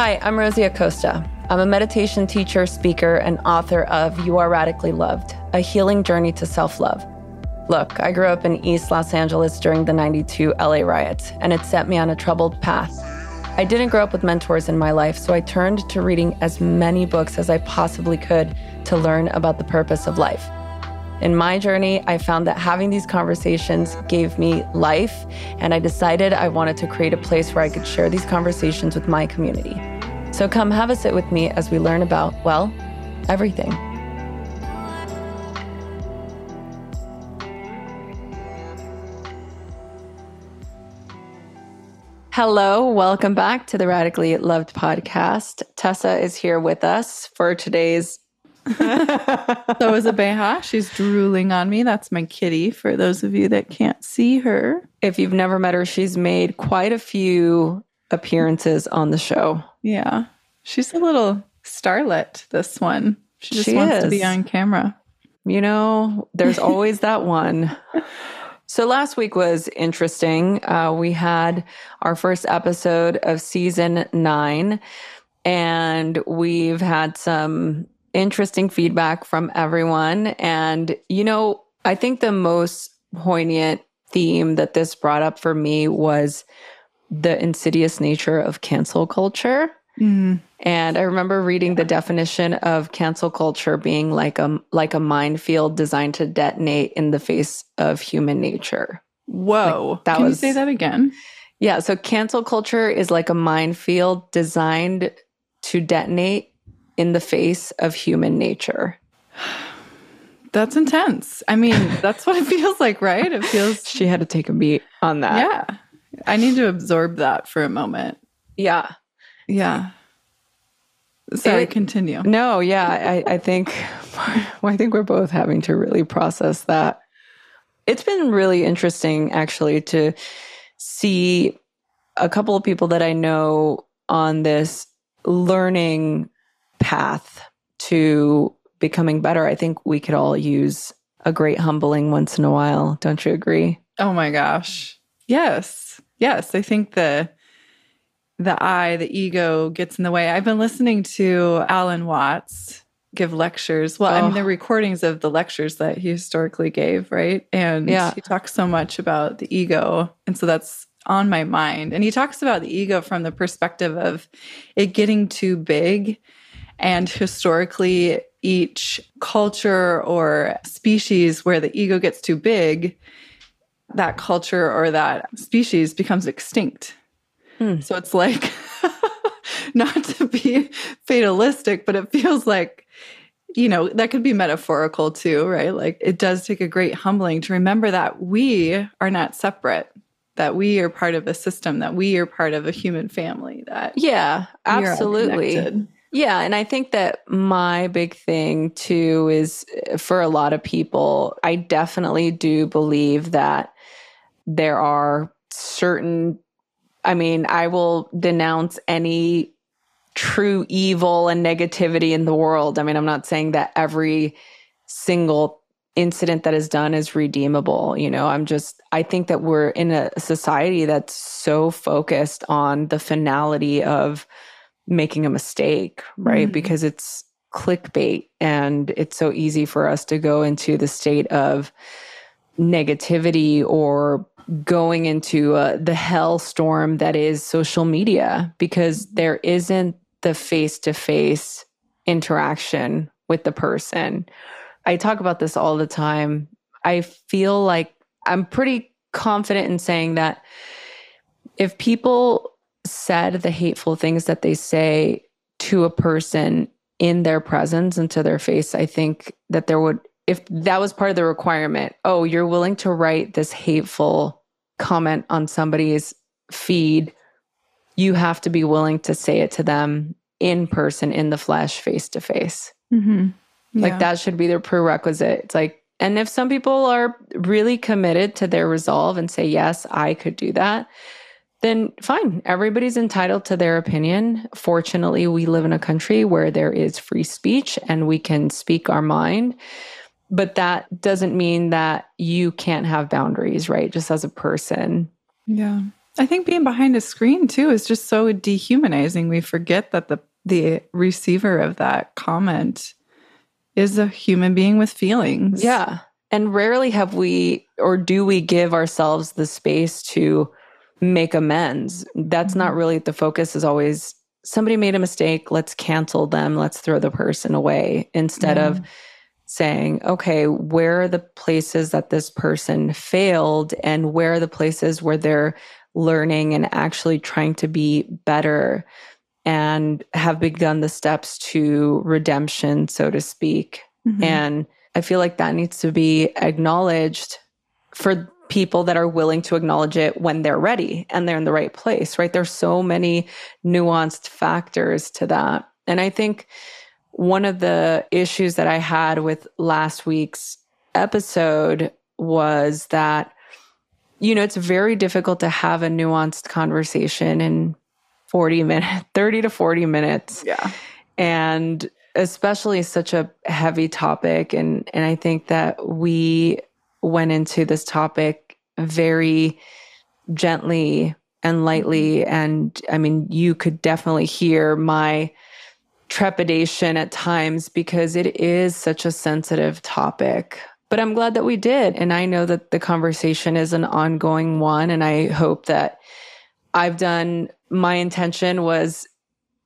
Hi, I'm Rosie Acosta. I'm a meditation teacher, speaker, and author of You Are Radically Loved A Healing Journey to Self Love. Look, I grew up in East Los Angeles during the 92 LA riots, and it set me on a troubled path. I didn't grow up with mentors in my life, so I turned to reading as many books as I possibly could to learn about the purpose of life. In my journey, I found that having these conversations gave me life, and I decided I wanted to create a place where I could share these conversations with my community. So come have a sit with me as we learn about, well, everything. Hello, welcome back to the Radically Loved podcast. Tessa is here with us for today's so is Abeja. She's drooling on me. That's my kitty for those of you that can't see her. If you've never met her, she's made quite a few appearances on the show. Yeah. She's a little starlet, this one. She just she wants is. to be on camera. You know, there's always that one. So last week was interesting. Uh, we had our first episode of season nine, and we've had some interesting feedback from everyone. And, you know, I think the most poignant theme that this brought up for me was the insidious nature of cancel culture. Mm. And I remember reading the definition of cancel culture being like a like a minefield designed to detonate in the face of human nature. Whoa! Like that Can was, you say that again? Yeah. So cancel culture is like a minefield designed to detonate in the face of human nature. That's intense. I mean, that's what it feels like, right? It feels. she had to take a beat on that. Yeah. I need to absorb that for a moment. Yeah. Yeah. Sorry, it, continue. No, yeah. I, I think I think we're both having to really process that. It's been really interesting actually to see a couple of people that I know on this learning path to becoming better, I think we could all use a great humbling once in a while. Don't you agree? Oh my gosh. Yes. Yes. I think the the I, the ego gets in the way. I've been listening to Alan Watts give lectures. Well, oh. I mean the oh. recordings of the lectures that he historically gave, right? And yeah. he talks so much about the ego. And so that's on my mind. And he talks about the ego from the perspective of it getting too big and historically, each culture or species where the ego gets too big, that culture or that species becomes extinct. Hmm. So it's like, not to be fatalistic, but it feels like, you know, that could be metaphorical too, right? Like it does take a great humbling to remember that we are not separate that we are part of a system that we are part of a human family that yeah absolutely yeah. And I think that my big thing too is uh, for a lot of people, I definitely do believe that there are certain, I mean, I will denounce any true evil and negativity in the world. I mean, I'm not saying that every single incident that is done is redeemable. You know, I'm just, I think that we're in a society that's so focused on the finality of, making a mistake, right? Mm-hmm. Because it's clickbait and it's so easy for us to go into the state of negativity or going into uh, the hellstorm that is social media because there isn't the face to face interaction with the person. I talk about this all the time. I feel like I'm pretty confident in saying that if people said the hateful things that they say to a person in their presence and to their face, I think that there would, if that was part of the requirement, oh, you're willing to write this hateful comment on somebody's feed, you have to be willing to say it to them in person, in the flesh, face to face. Mm-hmm. Like that should be their prerequisite. It's like, and if some people are really committed to their resolve and say, yes, I could do that, then fine. Everybody's entitled to their opinion. Fortunately, we live in a country where there is free speech and we can speak our mind. But that doesn't mean that you can't have boundaries, right? Just as a person. Yeah. I think being behind a screen too is just so dehumanizing. We forget that the the receiver of that comment is a human being with feelings. Yeah. And rarely have we or do we give ourselves the space to make amends. That's not mm-hmm. really the focus is always somebody made a mistake, let's cancel them, let's throw the person away instead yeah. of saying, okay, where are the places that this person failed and where are the places where they're learning and actually trying to be better and have begun the steps to redemption, so to speak. Mm-hmm. And I feel like that needs to be acknowledged for people that are willing to acknowledge it when they're ready and they're in the right place, right? There's so many nuanced factors to that. And I think one of the issues that I had with last week's episode was that, you know, it's very difficult to have a nuanced conversation in 40 minutes, 30 to 40 minutes. Yeah. And especially such a heavy topic. And, and I think that we went into this topic very gently and mm-hmm. lightly. And I mean, you could definitely hear my trepidation at times because it is such a sensitive topic. But I'm glad that we did. And I know that the conversation is an ongoing one. And I hope that I've done my intention was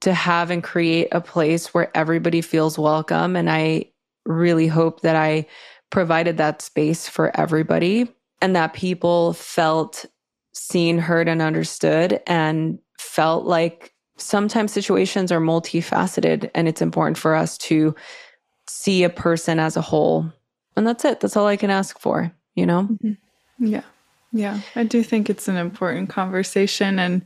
to have and create a place where everybody feels welcome. And I really hope that I provided that space for everybody and that people felt seen, heard, and understood and felt like sometimes situations are multifaceted and it's important for us to see a person as a whole. And that's it. That's all I can ask for, you know? Mm-hmm. Yeah. Yeah. I do think it's an important conversation. And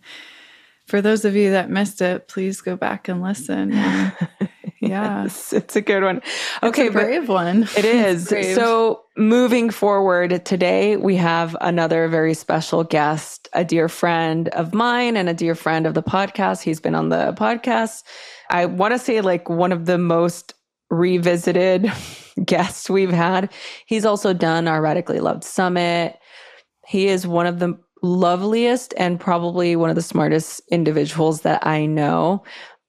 for those of you that missed it, please go back and listen. And yes, it's a good one. Okay, it's a brave one. It is. so moving forward today, we have another very special guest, a dear friend of mine and a dear friend of the podcast. He's been on the podcast. I want to say like one of the most revisited guests we've had. He's also done our Radically Loved Summit. He is one of the loveliest and probably one of the smartest individuals that I know.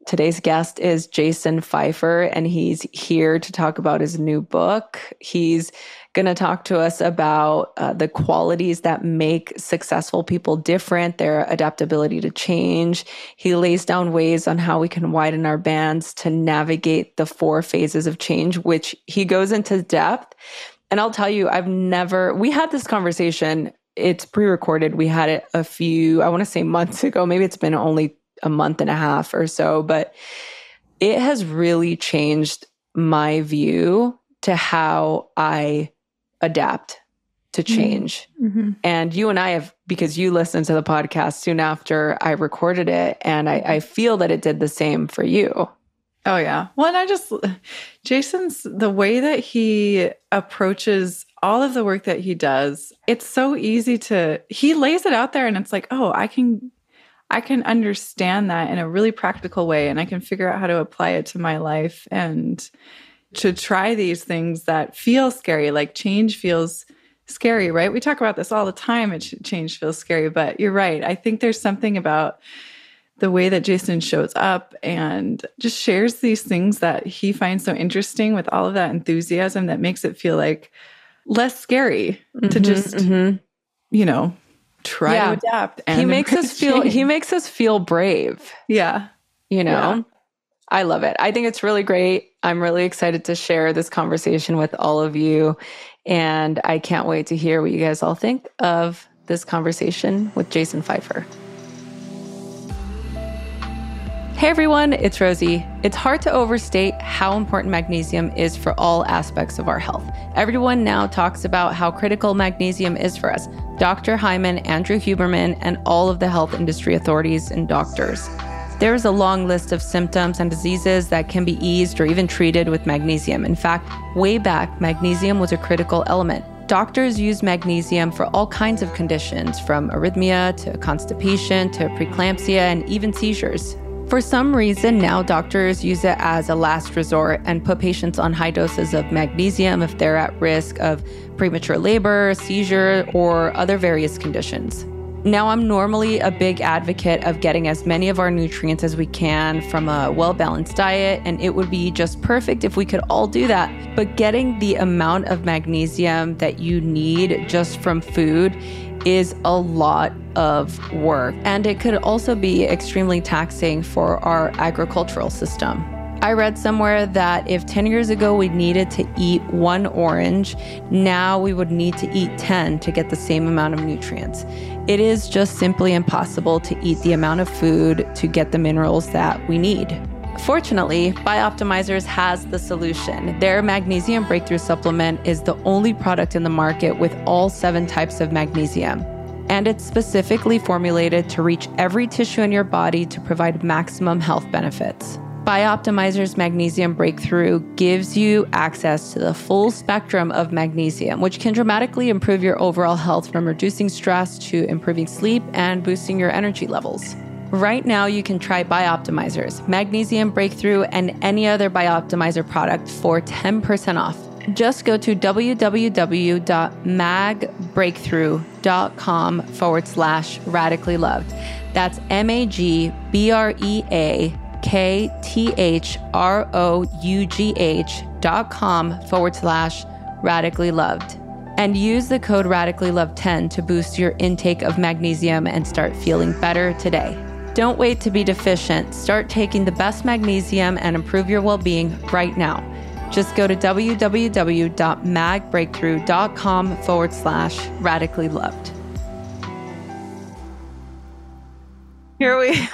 Today's guest is Jason Feifer, and he's here to talk about his new book. He's going to talk to us about uh, the qualities that make successful people different, their adaptability to change. He lays down ways on how we can widen our bands to navigate the four phases of change, which he goes into depth. And I'll tell you, I've never, we had this conversation it's pre-recorded. We had it a few, I want to say months ago. Maybe it's been only a month and a half or so, but it has really changed my view to how I adapt to mm-hmm. change. Mm-hmm. And you and I have, because you listened to the podcast soon after I recorded it, and I, I feel that it did the same for you. Oh, yeah. Well, and I just, Jason's, the way that he approaches all of the work that he does, it's so easy to, he lays it out there and it's like, oh, I can, I can understand that in a really practical way and I can figure out how to apply it to my life and to try these things that feel scary, like change feels scary, right? We talk about this all the time. It change feels scary, but you're right. I think there's something about the way that Jason shows up and just shares these things that he finds so interesting with all of that enthusiasm that makes it feel like less scary mm-hmm, to just mm-hmm. you know try yeah. to adapt he makes us feel he makes us feel brave yeah. you know? Yeah. i love it. I think it's really great. I'm really excited to share this conversation with all of you and i can't wait to hear what you guys all think of this conversation with jason feifer Hey everyone, it's Rosie. It's hard to overstate how important magnesium is for all aspects of our health. Everyone now talks about how critical magnesium is for us. Dr. Hyman, Andrew Huberman, and all of the health industry authorities and doctors. There is a long list of symptoms and diseases that can be eased or even treated with magnesium. In fact, way back, magnesium was a critical element. Doctors use magnesium for all kinds of conditions, from arrhythmia to constipation to preeclampsia and even seizures. For some reason, now doctors use it as a last resort and put patients on high doses of magnesium if they're at risk of premature labor, seizure, or other various conditions. Now, I'm normally a big advocate of getting as many of our nutrients as we can from a well balanced diet, and it would be just perfect if we could all do that. But getting the amount of magnesium that you need just from food is a lot of work, and it could also be extremely taxing for our agricultural system. I read somewhere that if 10 years ago we needed to eat one orange, now we would need to eat 10 to get the same amount of nutrients. It is just simply impossible to eat the amount of food to get the minerals that we need. Fortunately, Bioptimizers has the solution. Their magnesium breakthrough supplement is the only product in the market with all seven types of magnesium. And it's specifically formulated to reach every tissue in your body to provide maximum health benefits. Bioptimizer's Magnesium Breakthrough gives you access to the full spectrum of magnesium, which can dramatically improve your overall health from reducing stress to improving sleep and boosting your energy levels. Right now, you can try Bioptimizers, Magnesium Breakthrough, and any other Bioptimizer product for 10% off. Just go to www.magbreakthrough.com forward slash radically loved. That's M A G B R E A K T H R O U G H dot com forward slash radically loved. And use the code radically loved 10 to boost your intake of magnesium and start feeling better today. Don't wait to be deficient. Start taking the best magnesium and improve your well being right now. Just go to www.magbreakthrough.com forward slash radically loved. Here we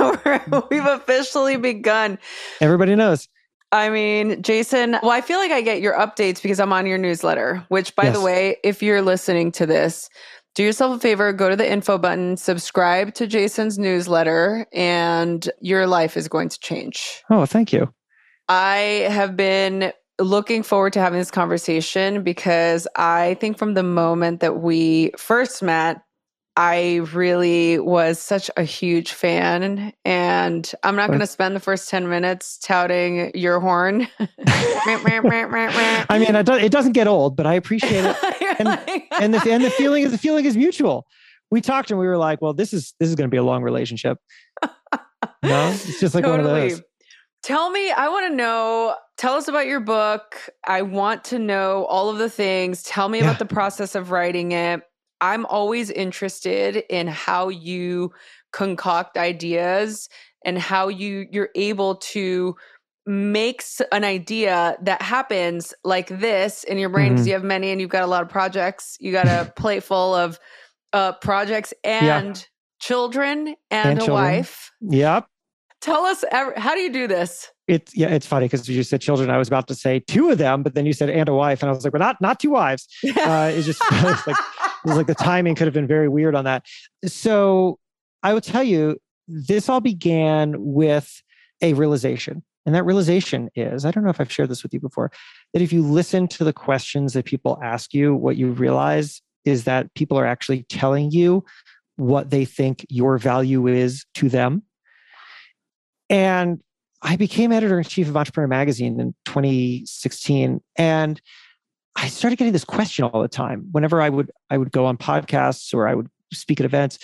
we've officially begun. Everybody knows. I mean, Jason, well, I feel like I get your updates because I'm on your newsletter, which by yes. the way, if you're listening to this, do yourself a favor, go to the info button, subscribe to Jason's newsletter, and your life is going to change. Oh, thank you. I have been looking forward to having this conversation because I think from the moment that we first met, I really was such a huge fan. And I'm not going to spend the first 10 minutes touting your horn. I mean, it doesn't get old, but I appreciate it. And, and, the, and the feeling is the feeling is mutual. We talked and we were like, well, this is, this is going to be a long relationship. no, it's just like totally. one of those. Tell me, I want to know, tell us about your book. I want to know all of the things. Tell me yeah. about the process of writing it I'm always interested in how you concoct ideas and how you you're able to make an idea that happens like this in your brain because mm-hmm. you have many and you've got a lot of projects you got a plate full of uh, projects and yeah. children and, and a children. wife yep tell us how do you do this it's yeah, it's funny because you said children. I was about to say two of them, but then you said and a wife, and I was like, well, not not two wives. Uh, it's just it's like was like the timing could have been very weird on that. So I will tell you, this all began with a realization, and that realization is I don't know if I've shared this with you before that if you listen to the questions that people ask you, what you realize is that people are actually telling you what they think your value is to them. And I became editor in chief of Entrepreneur Magazine in 2016, and I started getting this question all the time. Whenever I would I would go on podcasts or I would speak at events,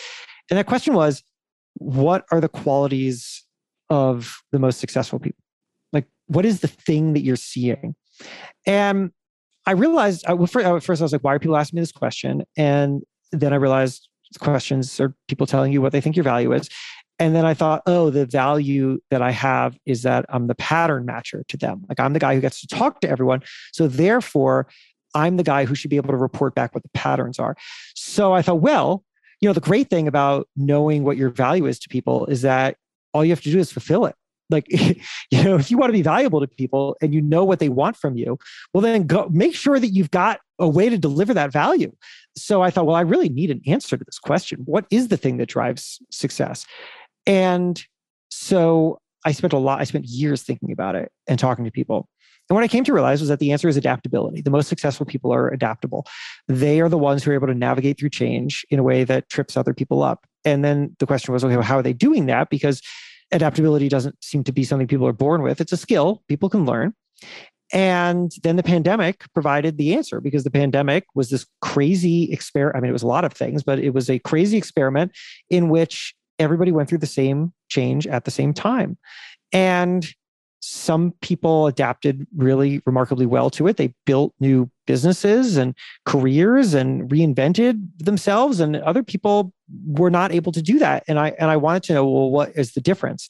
and that question was, "What are the qualities of the most successful people? Like, what is the thing that you're seeing?" And I realized uh, at first I was like, "Why are people asking me this question?" And then I realized questions are people telling you what they think your value is. And then I thought, oh, the value that I have is that I'm the pattern matcher to them. Like I'm the guy who gets to talk to everyone. So therefore, I'm the guy who should be able to report back what the patterns are. So I thought, well, you know, the great thing about knowing what your value is to people is that all you have to do is fulfill it. Like, you know, if you want to be valuable to people and you know what they want from you, well, then go make sure that you've got a way to deliver that value. So I thought, well, I really need an answer to this question. What is the thing that drives success? And so I spent a lot, I spent years thinking about it and talking to people. And what I came to realize was that the answer is adaptability. The most successful people are adaptable. They are the ones who are able to navigate through change in a way that trips other people up. And then the question was, okay, well, how are they doing that? Because adaptability doesn't seem to be something people are born with. It's a skill people can learn. And then the pandemic provided the answer because the pandemic was this crazy experiment. I mean, it was a lot of things, but it was a crazy experiment in which everybody went through the same change at the same time. And some people adapted really remarkably well to it. They built new businesses and careers and reinvented themselves, and other people were not able to do that. And I and I wanted to know, well, what is the difference?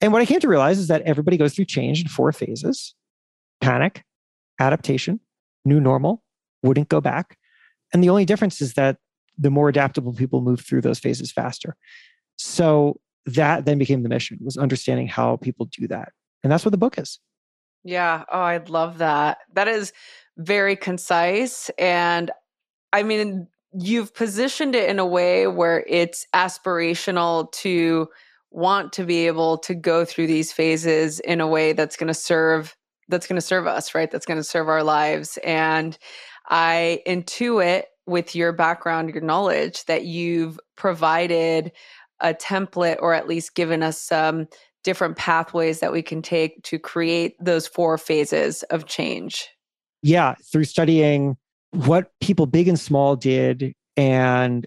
And what I came to realize is that everybody goes through change in four phases: panic, adaptation, new normal, wouldn't go back. And the only difference is that the more adaptable people move through those phases faster. So that then became the mission was understanding how people do that and that's what the book is. Yeah. Oh, I love that. That is very concise. And I mean, you've positioned it in a way where it's aspirational to want to be able to go through these phases in a way that's going to serve that's going to serve us right that's going to serve our lives and i intuit with your background your knowledge that you've provided a template or at least given us some different pathways that we can take to create those four phases of change? Yeah, through studying what people big and small did and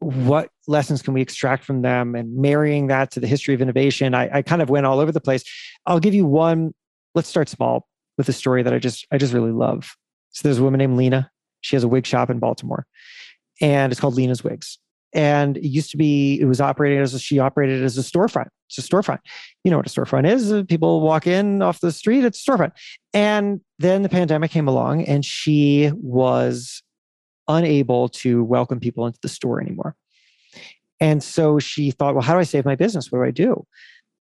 what lessons can we extract from them and marrying that to the history of innovation. I, I, kind of went all over the place. I'll give you one let's start small with a story that i just i just really love. So there's a woman named lena. She has a wig shop in baltimore and it's called lena's wigs and it used to be it was operated as a, she operated as a storefront. It's a storefront. You know what a storefront is? People walk in off the street it's a storefront. And then the pandemic came along and she was unable to welcome people into the store anymore. And so she thought well how do i save my business? What do i do?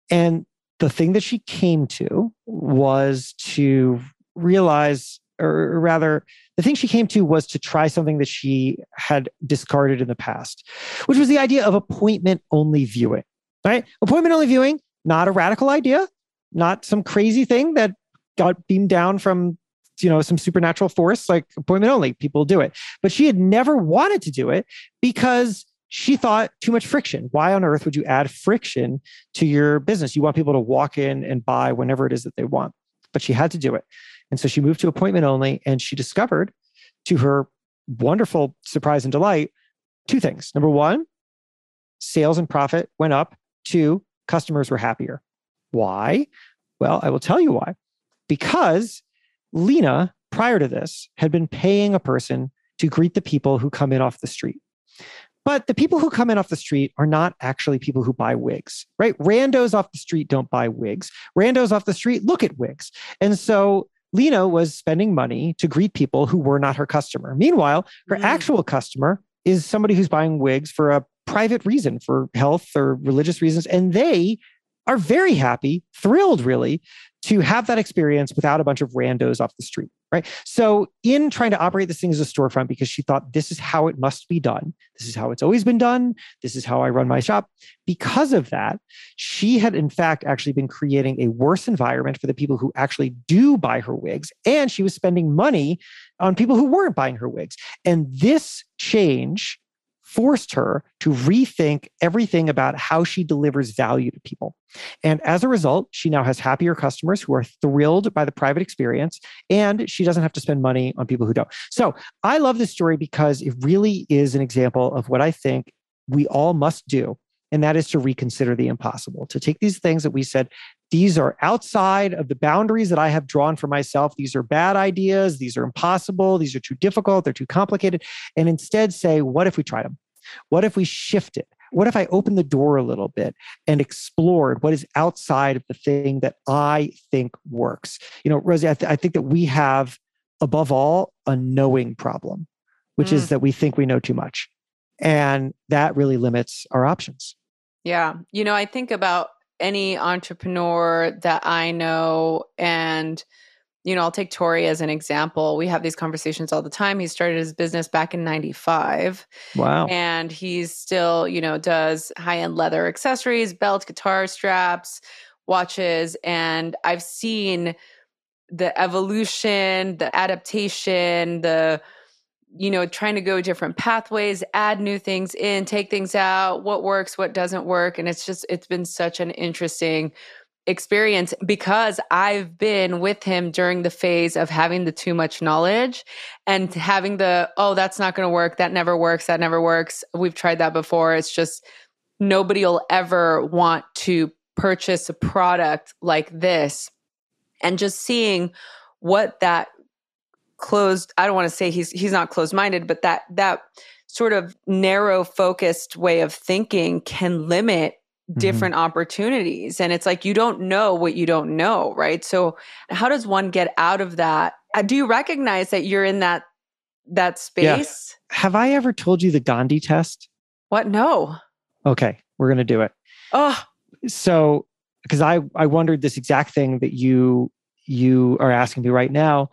And the thing that she came to was to realize or rather, the thing she came to was to try something that she had discarded in the past, which was the idea of appointment only viewing, right? Appointment only viewing, not a radical idea, not some crazy thing that got beamed down from you know some supernatural force like appointment only people do it. But she had never wanted to do it because she thought too much friction. Why on earth would you add friction to your business? You want people to walk in and buy whenever it is that they want but she had to do it and so she moved to appointment only and she discovered, to her wonderful surprise and delight, two things. Number one, sales and profit went up. Two, customers were happier. Why? Well, I will tell you why. Because Lena, prior to this, had been paying a person to greet the people who come in off the street. But the people who come in off the street are not actually people who buy wigs, right? Randos off the street don't buy wigs. Randos off the street look at wigs. And so Lena was spending money to greet people who were not her customer. Meanwhile, her mm. actual customer is somebody who's buying wigs for a private reason, for health or religious reasons. And they are very happy, thrilled really, to have that experience without a bunch of randos off the street right? So, in trying to operate this thing as a storefront, because she thought this is how it must be done, this is how it's always been done, this is how I run my shop. Because of that, she had in fact actually been creating a worse environment for the people who actually do buy her wigs. And she was spending money on people who weren't buying her wigs. And this change forced her to rethink everything about how she delivers value to people. And as a result, she now has happier customers who are thrilled by the private experience, and she doesn't have to spend money on people who don't. So I love this story because it really is an example of what I think we all must do. And that is to reconsider the impossible, to take these things that we said, these are outside of the boundaries that I have drawn for myself. These are bad ideas. These are impossible. These are too difficult. They're too complicated. And instead say, what if we try them? What if we shifted? What if I opened the door a little bit and explored what is outside of the thing that I think works? You know, Rosie, I, th- I think that we have, above all, a knowing problem, which mm. is that we think we know too much. And that really limits our options. Yeah. You know, I think about any entrepreneur that I know and you know, I'll take Tori as an example. We have these conversations all the time. He started his business back in 95. Wow. And he's still, you know, does high end leather accessories, belts, guitar straps, watches. And I've seen the evolution, the adaptation, the, you know, trying to go different pathways, add new things in, take things out, what works, what doesn't work. And it's just, it's been such an interesting experience because I've been with him during the phase of having the too much knowledge and having the, oh, that's not going to work. That never works. That never works. We've tried that before. It's just nobody will ever want to purchase a product like this. And just seeing what that closed, I don't want to say he's he's not closed minded, but that that sort of narrow focused way of thinking can limit. Different mm-hmm. opportunities. And it's like you don't know what you don't know, right? So how does one get out of that? Uh, do you recognize that you're in that that space? Yeah. Have I ever told you the Gandhi test? What? No. Okay, we're gonna do it. Oh. So because I I wondered this exact thing that you you are asking me right now.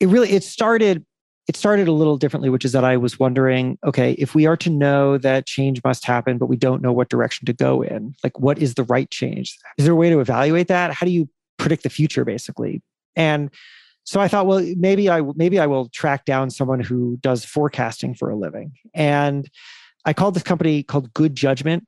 It really it started it started a little differently, which is that I was wondering, okay, if we are to know that change must happen, but we don't know what direction to go in, like what is the right change? Is there a way to evaluate that? How do you predict the future, basically? And so I thought, well, maybe I maybe I will track down someone who does forecasting for a living. And I called this company called Good Judgment.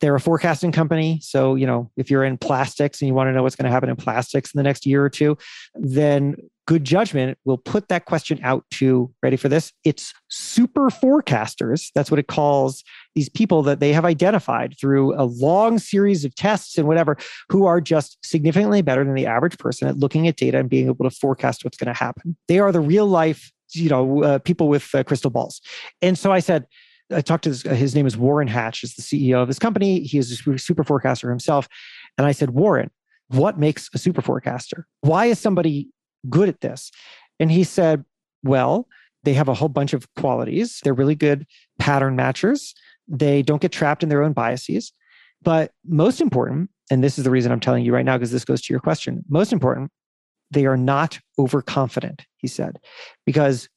They're a forecasting company. So, you know, if you're in plastics and you want to know what's going to happen in plastics in the next year or two, then good judgment will put that question out to ready for this? It's super forecasters. That's what it calls these people that they have identified through a long series of tests and whatever who are just significantly better than the average person at looking at data and being able to forecast what's going to happen. They are the real life you know uh, people with uh, crystal balls. And so i said I talked to this, uh, his name is Warren Hatch, is the CEO of this company. He is a super forecaster himself. And I said, Warren, what makes a super forecaster? Why is somebody good at this? And he said, Well, they have a whole bunch of qualities. They're really good pattern matchers. They don't get trapped in their own biases. But most important, and this is the reason I'm telling you right now, because this goes to your question, most important, they are not overconfident, he said, because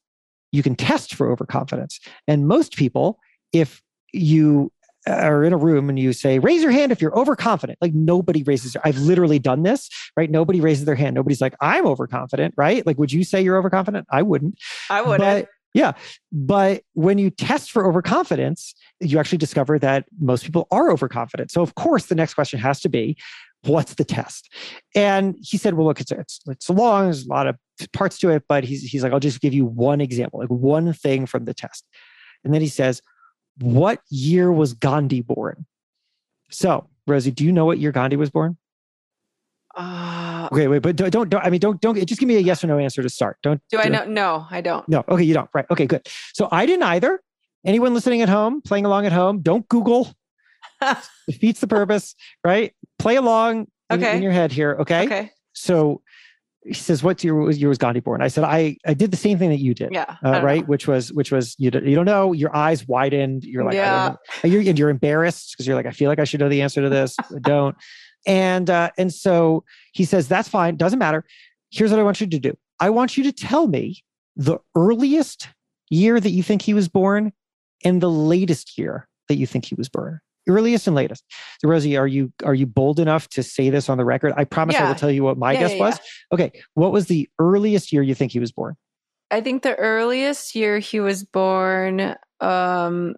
you can test for overconfidence. And most people, if you uh, are in a room and you say, raise your hand if you're overconfident. Like nobody raises, I've literally done this, right? Nobody raises their hand. Nobody's like, I'm overconfident, right? Like, would you say you're overconfident? I wouldn't. I wouldn't. But, yeah. But when you test for overconfidence, you actually discover that most people are overconfident. So, of course, the next question has to be, what's the test? And he said, well, look, it's, it's, it's long, there's a lot of parts to it, but he's, he's like, I'll just give you one example, like one thing from the test. And then he says, what year was Gandhi born? So, Rosie, do you know what year Gandhi was born? Uh, okay, wait, but don't, don't, I mean, don't, don't, just give me a yes or no answer to start. Don't. Do I know? No, I don't. No. Okay, you don't. Right. Okay, good. So I didn't either. Anyone listening at home, playing along at home, don't Google. defeats the purpose, right? Play along in, okay. in your head here. Okay. Okay. So he says, "What's your was, year was Gandhi born?" I said, "I I did the same thing that you did. Yeah, uh, right. Know. Which was which was you you don't know. Your eyes widened. You're like, yeah. you're and you're embarrassed because you're like, I feel like I should know the answer to this. I don't. And uh, and so he says, that's fine. Doesn't matter. Here's what I want you to do. I want you to tell me the earliest year that you think he was born and the latest year that you think he was born earliest and latest. So Rosie, are you are you bold enough to say this on the record? I promise yeah. I will tell you what my yeah, guess yeah, was. Okay, what was the earliest year you think he was born? I think the earliest year he was born um,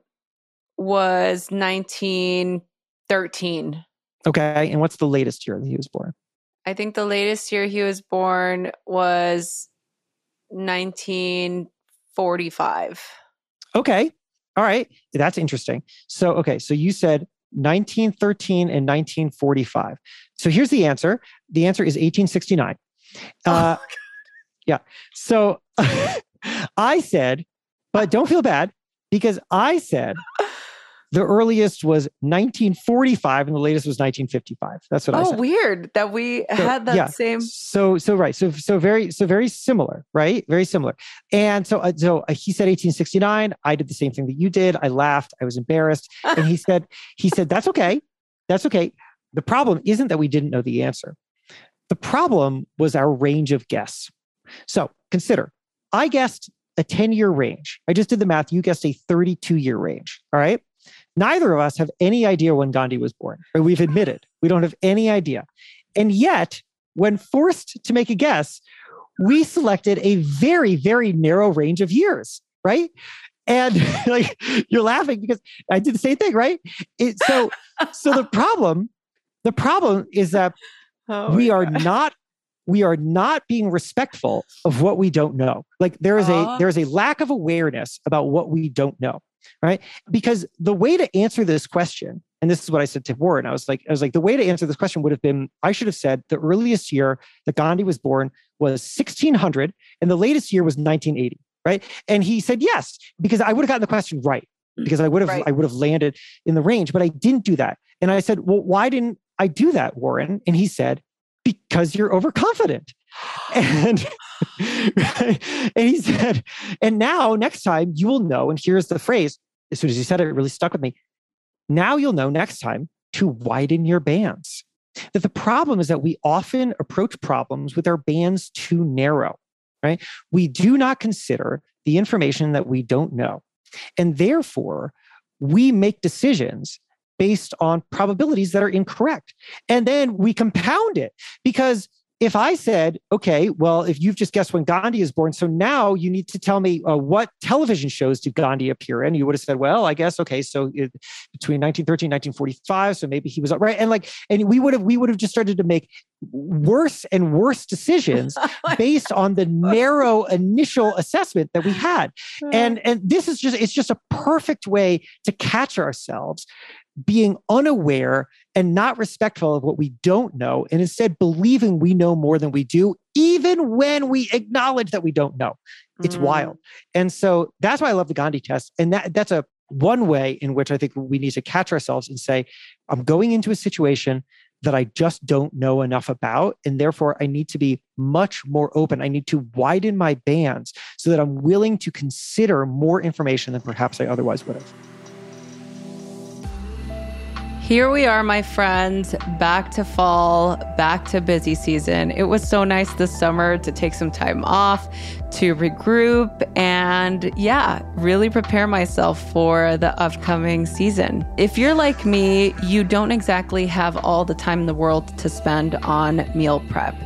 was 1913. Okay, and what's the latest year that he was born? I think the latest year he was born was 1945. Okay, all right, that's interesting. So, okay, so you said 1913 and 1945. So here's the answer. The answer is 1869. Uh, yeah. So I said, but don't feel bad because I said the earliest was 1945 and the latest was 1955. That's what oh, I said. Oh, weird that we so, had that yeah. same. So, so right. So, so very, so very similar, right? Very similar. And so, uh, so uh, he said 1869. I did the same thing that you did. I laughed. I was embarrassed. and he said, he said, that's okay. That's okay. The problem isn't that we didn't know the answer. The problem was our range of guess. So consider, I guessed a 10 year range. I just did the math. You guessed a 32 year range. All right. Neither of us have any idea when Gandhi was born, or we've admitted we don't have any idea. And yet, when forced to make a guess, we selected a very, very narrow range of years, right? And like you're laughing because I did the same thing, right? It, so, so the problem, the problem is that oh we are God. not we are not being respectful of what we don't know. Like there is a ah. there is a lack of awareness about what we don't know, right? Because the way to answer this question, and this is what I said to Warren, I was like, I was like, the way to answer this question would have been, I should have said the earliest year that Gandhi was born was 1600, and the latest year was 1980, right? And he said yes because I would have gotten the question right mm. because I would have right. I would have landed in the range, but I didn't do that. And I said, well, why didn't I do that, Warren? And he said, because you're overconfident. And, and he said, and now next time you will know, and here's the phrase, as soon as he said it, it really stuck with me. Now you'll know next time to widen your bands. That the problem is that we often approach problems with our bands too narrow, right? We do not consider the information that we don't know. And therefore, we make decisions based on probabilities that are incorrect. And then we compound it because if I said, okay, well, if you've just guessed when Gandhi is born, so now you need to tell me uh, what television shows did Gandhi appear in? You would have said, well, I guess okay, so it, between 1913 1945, so maybe he was right, and like, and we would have we would have just started to make worse and worse decisions based on the narrow initial assessment that we had, and and this is just it's just a perfect way to catch ourselves being unaware and not respectful of what we don't know, and instead believing we know more than we do, even when we acknowledge that we don't know. It's mm. wild. And so that's why I love the Gandhi test. And that, that's a one way in which I think we need to catch ourselves and say, I'm going into a situation that I just don't know enough about. And therefore, I need to be much more open. I need to widen my bands so that I'm willing to consider more information than perhaps I otherwise would have. Here we are, my friends, back to fall, back to busy season. It was so nice this summer to take some time off, to regroup, and yeah, really prepare myself for the upcoming season. If you're like me, you don't exactly have all the time in the world to spend on meal prep.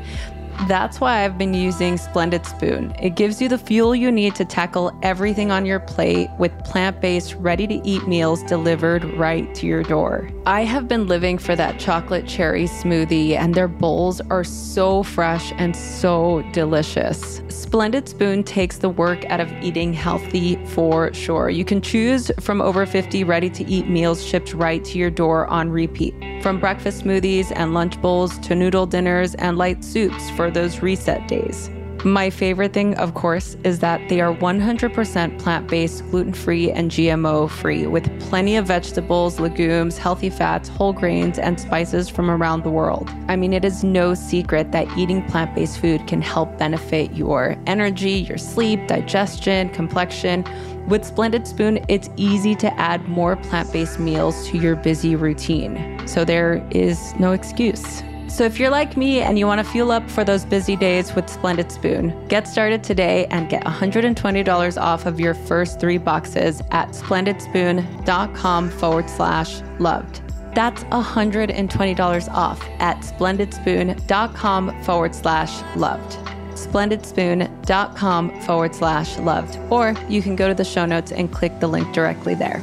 That's why I've been using Splendid Spoon. It gives you the fuel you need to tackle everything on your plate with plant based, ready to eat meals delivered right to your door. I have been living for that chocolate cherry smoothie, and their bowls are so fresh and so delicious. Splendid Spoon takes the work out of eating healthy for sure. You can choose from over 50 ready to eat meals shipped right to your door on repeat. From breakfast smoothies and lunch bowls to noodle dinners and light soups for those reset days. My favorite thing, of course, is that they are 100% plant based, gluten free, and GMO free, with plenty of vegetables, legumes, healthy fats, whole grains, and spices from around the world. I mean, it is no secret that eating plant based food can help benefit your energy, your sleep, digestion, complexion. With Splendid Spoon, it's easy to add more plant based meals to your busy routine. So there is no excuse. So if you're like me and you want to fuel up for those busy days with Splendid Spoon, get started today and get $120 off of your first three boxes at splendidspoon.com forward slash loved. That's $120 off at splendidspoon.com forward slash loved. Splendidspoon.com forward slash loved. Or you can go to the show notes and click the link directly there.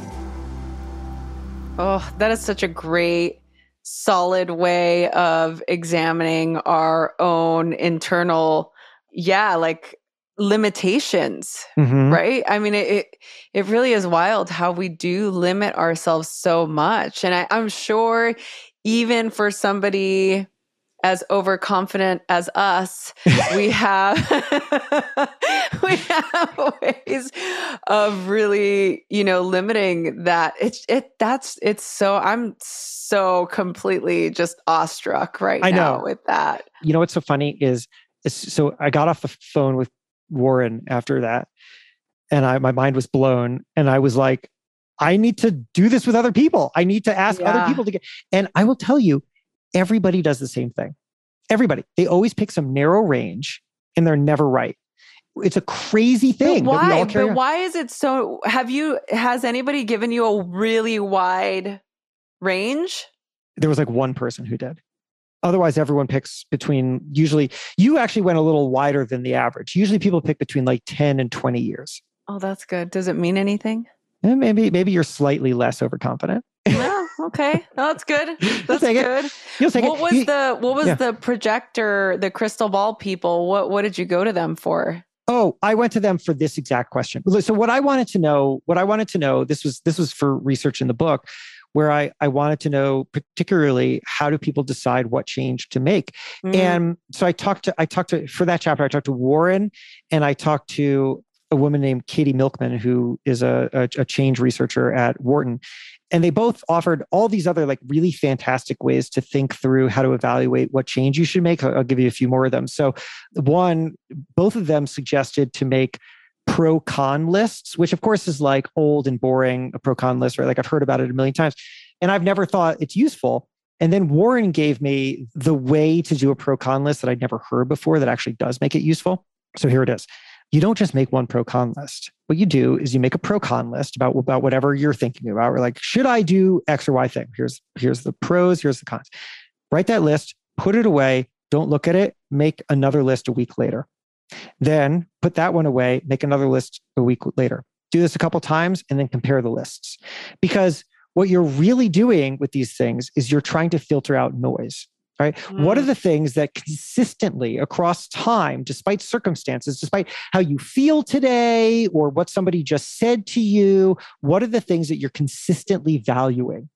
Oh, that is such a great solid way of examining our own internal yeah like limitations mm-hmm. right i mean it, it, it really is wild how we do limit ourselves so much and I, i'm sure even for somebody as overconfident as us, we have we have ways of really, you know, limiting that. It's it that's it's so I'm so completely just awestruck right I now know. with that. You know what's so funny is, so I got off the phone with Warren after that, and I my mind was blown, and I was like, I need to do this with other people. I need to ask yeah. other people to get. And I will tell you, everybody does the same thing. Everybody. They always pick some narrow range and they're never right. It's a crazy thing. But why? But why is it so? Have you, has anybody given you a really wide range? There was like one person who did. Otherwise, everyone picks between usually, you actually went a little wider than the average. Usually people pick between like 10 and 20 years. Oh, that's good. Does it mean anything? And maybe, maybe you're slightly less overconfident. Okay. No, that's good. That's good. You'll take what it. was you, the what was yeah. the projector, the crystal ball people? What what did you go to them for? Oh, I went to them for this exact question. So what I wanted to know, what I wanted to know, this was this was for research in the book, where I, I wanted to know particularly how do people decide what change to make. Mm. And so I talked to I talked to for that chapter, I talked to Warren and I talked to a woman named Katie Milkman, who is a, a, a change researcher at Wharton and they both offered all these other like really fantastic ways to think through how to evaluate what change you should make. I'll, give you a few more of them. So one both of them suggested to make pro con lists which of course is like old and boring a pro con list right? Like i've heard about it a million times. And i've never thought it's useful. And then warren gave me the way to do a pro con list that i'd never heard before that actually does make it useful. So here it is you don't just make one pro con list. What you do is you make a pro con list about, about whatever you're thinking about. We're like, should I do X or Y thing? Here's, here's the pros, here's the cons. Write that list, put it away, don't look at it, make another list a week later. Then put that one away, make another list a week later. Do this a couple times and then compare the lists. Because what you're really doing with these things is you're trying to filter out noise right mm. what are mm. the things that consistently across time despite circumstances despite how you feel today or what somebody just said to you what are the things that you're consistently valuing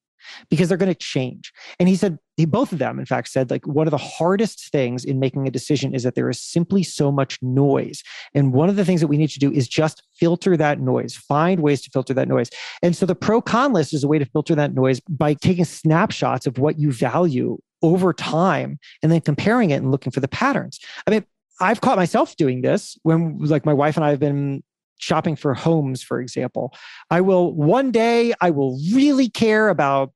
because they're going to change and he said he, both of them in fact said like one of the hardest things in making a decision is that there is simply so much noise and one of the things that we need to do is just filter that noise find ways to filter that noise and so the pro con list is a way to filter that noise by taking snapshots of what you value over time and then comparing it and looking for the patterns. I mean, I've caught myself doing this when like my wife and I have been shopping for homes, for example. I will one day I will really care about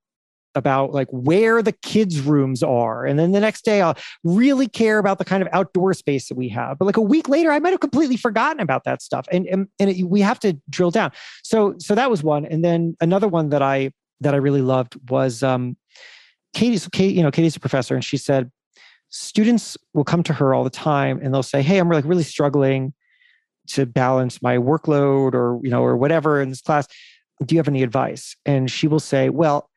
about like where the kids rooms are and then the next day i'll really care about the kind of outdoor space that we have but like a week later i might have completely forgotten about that stuff and and, and it, we have to drill down so so that was one and then another one that i that i really loved was um Katie's, Kate, you know, Katie's a professor, and she said students will come to her all the time, and they'll say, "Hey, I'm like really struggling to balance my workload, or you know, or whatever in this class. Do you have any advice?" And she will say, "Well,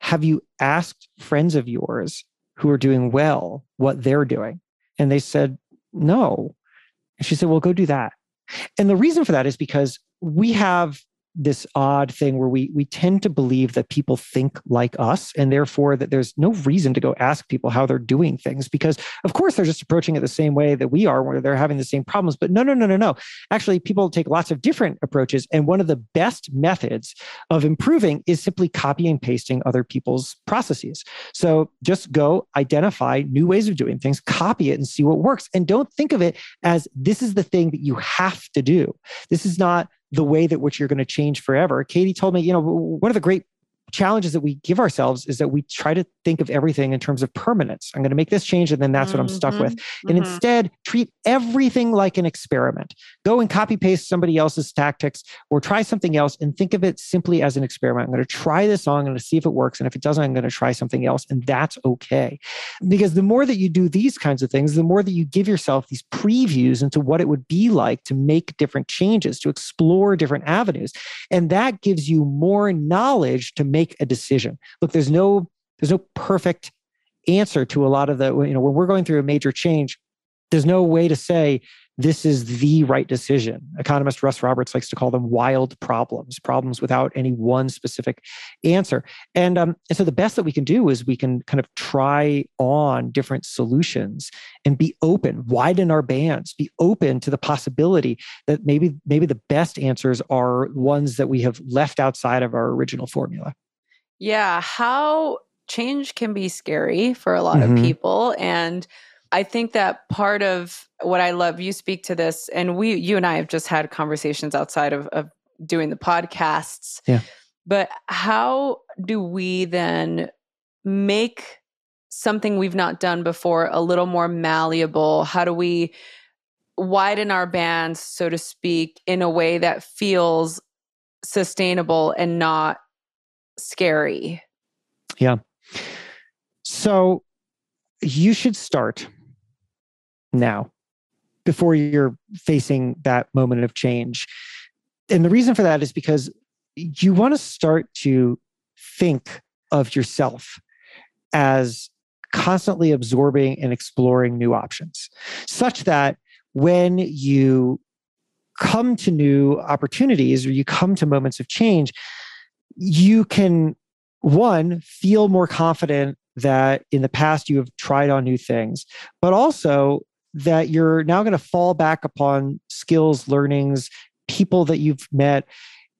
have you asked friends of yours who are doing well what they're doing?" And they said, "No." And she said, "Well, go do that." And the reason for that is because we have this odd thing where we we tend to believe that people think like us and therefore that there's no reason to go ask people how they're doing things because of course they're just approaching it the same way that we are where they're having the same problems. But no no no no no. Actually people take lots of different approaches and one of the best methods of improving is simply copying and pasting other people's processes. So just go identify new ways of doing things copy it and see what works and don't think of it as this is the thing that you have to do. This is not the way that which you're going to change forever. Katie told me, you know, one of the great challenges that we give ourselves is that we try to think of everything in terms of permanence. I'm going to make this change and then that's mm-hmm. what I'm stuck with. Mm-hmm. And mm-hmm. instead, treat everything like an experiment. Go and copy paste somebody else's tactics or try something else and think of it simply as an experiment. I'm going to try this on, I'm going to see if it works. And if it doesn't, I'm going to try something else. And that's okay. Because the more that you do these kinds of things, the more that you give yourself these previews into what it would be like to make different changes, to explore different avenues. And that gives you more knowledge to make make a decision. Look, there's no there's no perfect answer to a lot of the you know when we're going through a major change, there's no way to say this is the right decision. Economist Russ Roberts likes to call them wild problems, problems without any one specific answer. And, um, and so the best that we can do is we can kind of try on different solutions and be open, widen our bands, be open to the possibility that maybe maybe the best answers are ones that we have left outside of our original formula. Yeah, how change can be scary for a lot mm-hmm. of people and I think that part of what I love, you speak to this, and we, you and I have just had conversations outside of, of doing the podcasts. Yeah. But how do we then make something we've not done before a little more malleable? How do we widen our bands, so to speak, in a way that feels sustainable and not scary. Yeah. So you should start now before you're facing that moment of change. And the reason for that is because you want to start to think of yourself as constantly absorbing and exploring new options, such that when you come to new opportunities or you come to moments of change, you can, one, feel more confident that in the past you have tried on new things, but also that you're now going to fall back upon skills, learnings, people that you've met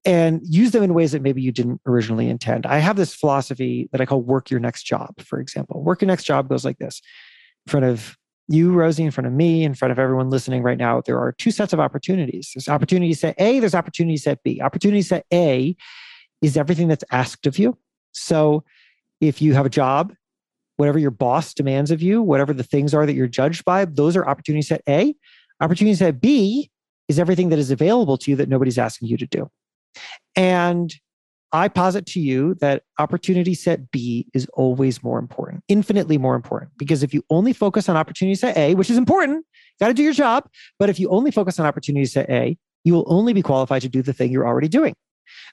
and use them in ways that maybe you didn't originally intend. I have this philosophy that I call work your next job, for example. Work your next job goes like this in front of you, Rosie, in front of me, in front of everyone listening right now, there are two sets of opportunities. There's opportunity set A, there's opportunity set B. Opportunity set A is everything that's asked of you. So if you have a job, whatever your boss demands of you, whatever the things are that you're judged by, those are opportunity set A. Opportunity set B is everything that is available to you that nobody's asking you to do. And I posit to you that opportunity set B is always more important, infinitely more important. Because if you only focus on opportunity set A, which is important, got to do your job. But if you only focus on opportunity set A, you will only be qualified to do the thing you're already doing.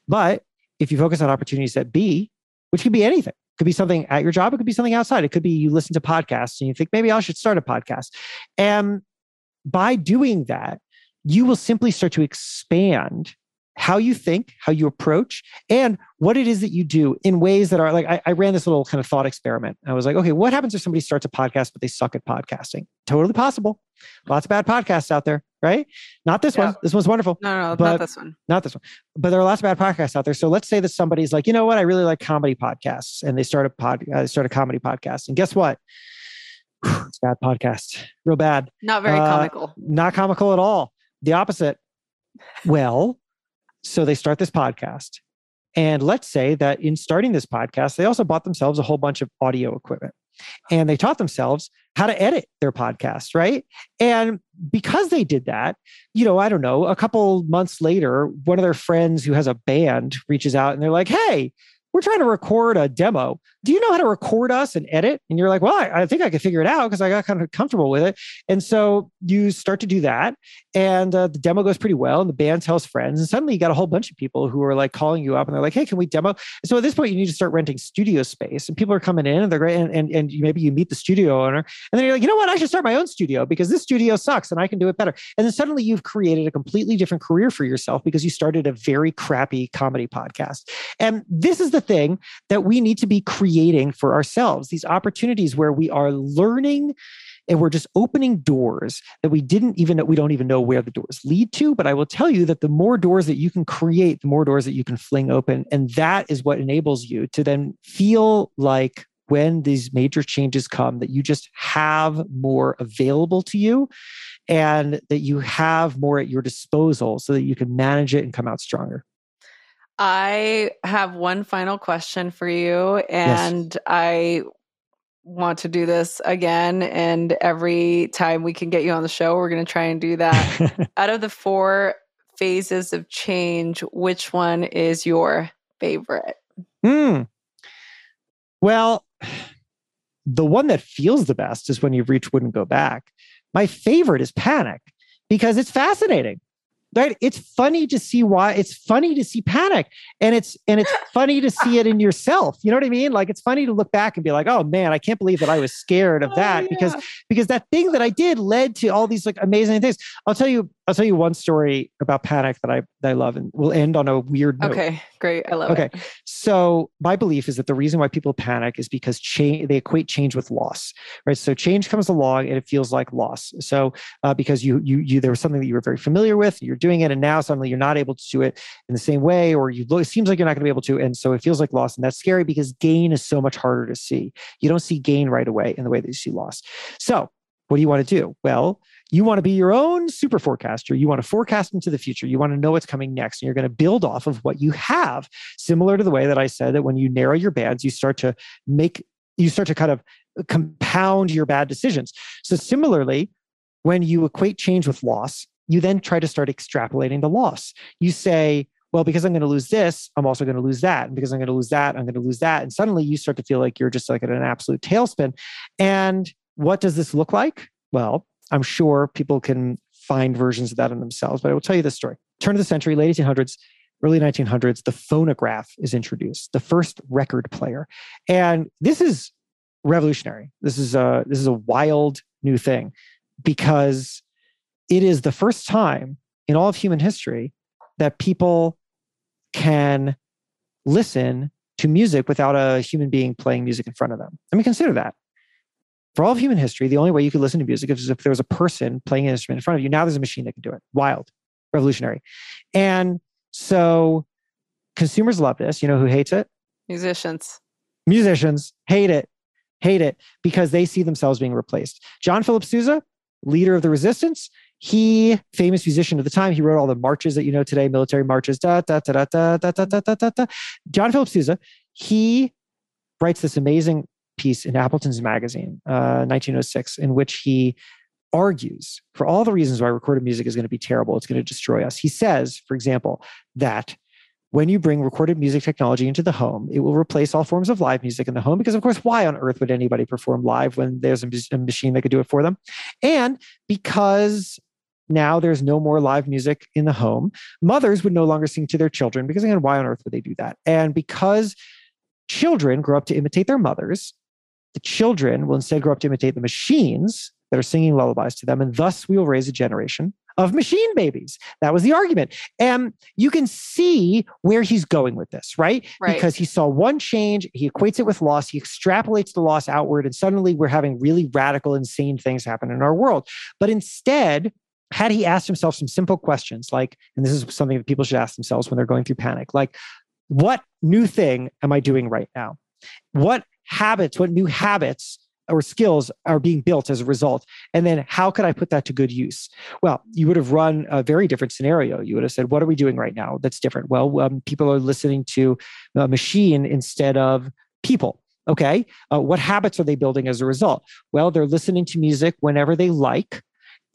But if you focus on opportunity set B, which could be anything, it could be something at your job, it could be something outside. It could be you listen to podcasts and you think maybe I should start a podcast. And by doing that, you will simply start to expand how you think, how you approach, and what it is that you do in ways that are like I, I, ran this little kind of thought experiment. I was like, okay, what happens if somebody starts a podcast but they suck at podcasting? Totally possible. Lots of bad podcasts out there, right? Not this yeah. one. This one's wonderful. No, no, but not this one. Not this one. But there are lots of bad podcasts out there. So let's say that somebody's like, you know what, I really like comedy podcasts, and they start a pod, uh, start a comedy podcast, and guess what? it's bad podcast, real bad. Not very uh, comical. Not comical at all. The opposite. Well, so they start this podcast. And let's say that in starting this podcast, they also bought themselves a whole bunch of audio equipment and they taught themselves how to edit their podcast, right? And because they did that, you know, I don't know, a couple months later, one of their friends who has a band reaches out and they're like, hey, we're trying to record a demo. Do you know how to record us and edit? And you're like, well, I, I think I could figure it out because I got kind of comfortable with it. And so you start to do that, and uh, the demo goes pretty well. And the band tells friends, and suddenly you got a whole bunch of people who are like calling you up, and they're like, hey, can we demo? And so at this point, you need to start renting studio space, and people are coming in, and they're great, and and, and maybe you meet the studio owner, and then you're like, you know what, I should start my own studio because this studio sucks, and I can do it better. And then suddenly you've created a completely different career for yourself because you started a very crappy comedy podcast. And this is the thing that we need to be creating for ourselves these opportunities where we are learning and we're just opening doors that we didn't even know we don't even know where the doors lead to. But i will tell you that the more doors that you can create the more doors that you can fling open. And that is what enables you to then feel like when these major changes come that you just have more available to you and that you have more at your disposal so that you can manage it and come out stronger I have one final question for you, and yes. I want to do this again. And every time we can get you on the show, we're going to try and do that. Out of the four phases of change, which one is your favorite? Hmm. Well, the one that feels the best is when you reach wouldn't go back. My favorite is panic because it's fascinating right? It's funny to see why it's funny to see panic and it's and it's funny to see it in yourself you know what i mean? Like it's funny to look back and be like oh man i can't believe that i was scared of oh, that oh, yeah. because because that thing that i did led to all these like amazing things. I'll tell you i'll tell you one story about panic that i that i love and we'll end on a weird note. Okay great. I love okay. it. Okay so my belief is that the reason why people panic is because change they equate change with loss right? So change comes along and it feels like loss. So uh, because you you you there was something that you were very familiar with you're doing it and now suddenly you're not able to do it in the same way or you look, it seems like you're not going to be able to and so it feels like loss and that's scary because gain is so much harder to see. You don't see gain right away in the way that you see loss. So what do you want to do well you want to be your own super forecaster. You want to forecast into the future. You want to know what's coming next. And you're going to build off of what you have, similar to the way that I said that when you narrow your bands, you start to make, you start to kind of uh, compound your bad decisions. So, similarly, when you equate change with loss, you then try to start extrapolating the loss. You say, well, because I'm going to lose this, I'm also going to lose that. And because I'm going to lose that, I'm going to lose that. And suddenly you start to feel like you're just like at an absolute tailspin. And what does this look like? Well, I'm sure people can find versions of that in themselves, but I will tell you this story. Turn of the century, late 1800s, early 1900s, the phonograph is introduced, the first record player. And this is revolutionary. This is a this is a wild new thing because it is the first time in all of human history that people can listen to music without a human being playing music in front of them. I mean, consider that. For all of human history, the only way you could listen to music is if there was a person playing an instrument in front of you. Now there's a machine that can do it. Wild, revolutionary. And so consumers love this. You know who hates it? Musicians. Musicians hate it, hate it because they see themselves being replaced. John Philip Sousa, leader of the resistance, he, famous musician of the time, he wrote all the marches that you know today, military marches. Da, da, da, da, da, da, da, da, da, da. John Philip Sousa, he writes this amazing piece in Appleton's magazine, uh, 1906, in which he argues for all the reasons why recorded music is going to be terrible. It's going to destroy us. He says, for example, that when you bring recorded music technology into the home, it will replace all forms of live music in the home because, of course, why on earth would anybody perform live when there's a, a machine that could do it for them? And because now there's no more live music in the home, mothers would no longer sing to their children because, again, why on earth would they do that? And because children grow up to imitate their mothers, the children will instead grow up to imitate the machines that are singing lullabies to them. And thus we will raise a generation of machine babies. That was the argument. And you can see where he's going with this, right? right? Because he saw one change, he equates it with loss, he extrapolates the loss outward, and suddenly we're having really radical, insane things happen in our world. But instead, had he asked himself some simple questions like, and this is something that people should ask themselves when they're going through panic, like, what new thing am I doing right now? What habits, what new habits or skills are being built as a result? And then how could I put that to good use? Well, you would have run a very different scenario. You would have said, What are we doing right now that's different? Well, um, people are listening to a machine instead of people. Okay. Uh, what habits are they building as a result? Well, they're listening to music whenever they like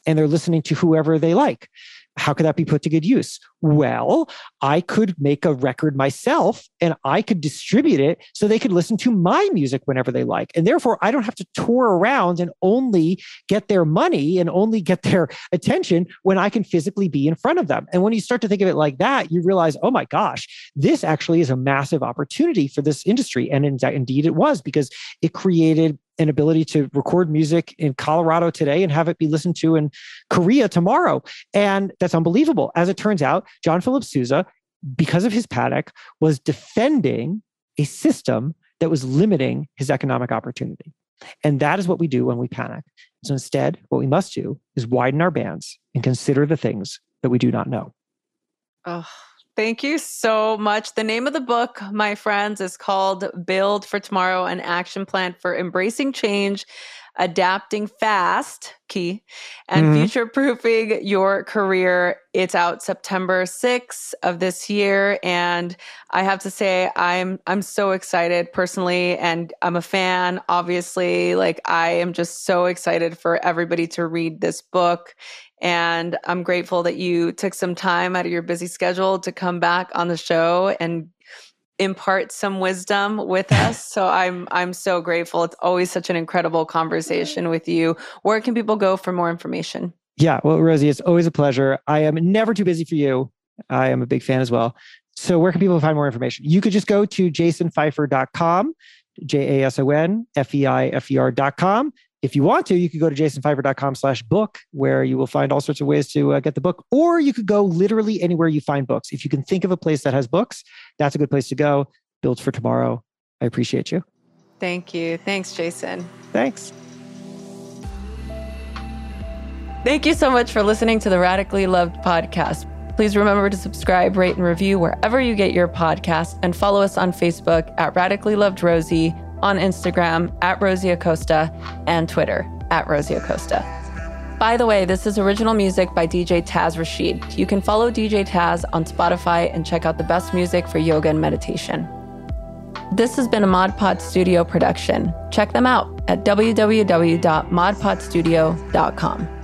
and they're listening to whoever they like. How could that be put to good use? Well, I could make a record myself and I could distribute it so they could listen to my music whenever they like. And therefore, I don't have to tour around and only get their money and only get their attention when I can physically be in front of them. And when you start to think of it like that, you realize, oh my gosh, this actually is a massive opportunity for this industry. And indeed, it was because it created an ability to record music in Colorado today and have it be listened to in Korea tomorrow. And that's unbelievable. As it turns out, John Philip Sousa, because of his panic, was defending a system that was limiting his economic opportunity. And that is what we do when we panic. So instead, what we must do is widen our bands and consider the things that we do not know. Oh, Thank you so much. The name of the book, my friends, is called Build for Tomorrow An Action Plan for Embracing Change, Adapting Fast, key, and mm-hmm. future proofing your career. It's out September 6th of this year. And I have to say, I'm I'm so excited personally, and I'm a fan, obviously. Like I am just so excited for everybody to read this book and I'm grateful that you took some time out of your busy schedule to come back on the show and impart some wisdom with us. So I'm I'm so grateful. It's always such an incredible conversation with you. Where can people go for more information? Yeah, well, Rosie, it's always a pleasure. I am never too busy for you. I am a big fan as well. So where can people find more information? You could just go to jasonfeifer.com, J A S O N F E I F E R.com if you want to, you could go to jasonfeifer.com slash book, where you will find all sorts of ways to uh, get the book. Or you could go literally anywhere you find books. If you can think of a place that has books, that's a good place to go. Build for tomorrow. I appreciate you. Thank you. Thanks, Jason. Thanks. Thank you so much for listening to the Radically Loved podcast. Please remember to subscribe, rate, and review wherever you get your podcast and follow us on Facebook at Radically Loved Rosie on Instagram at Rosie Acosta and Twitter at Rosie Acosta. By the way, this is original music by DJ Taz Rashid. You can follow DJ Taz on Spotify and check out the best music for yoga and meditation. This has been a Mod Pod Studio production. Check them out at www.modpodstudio.com.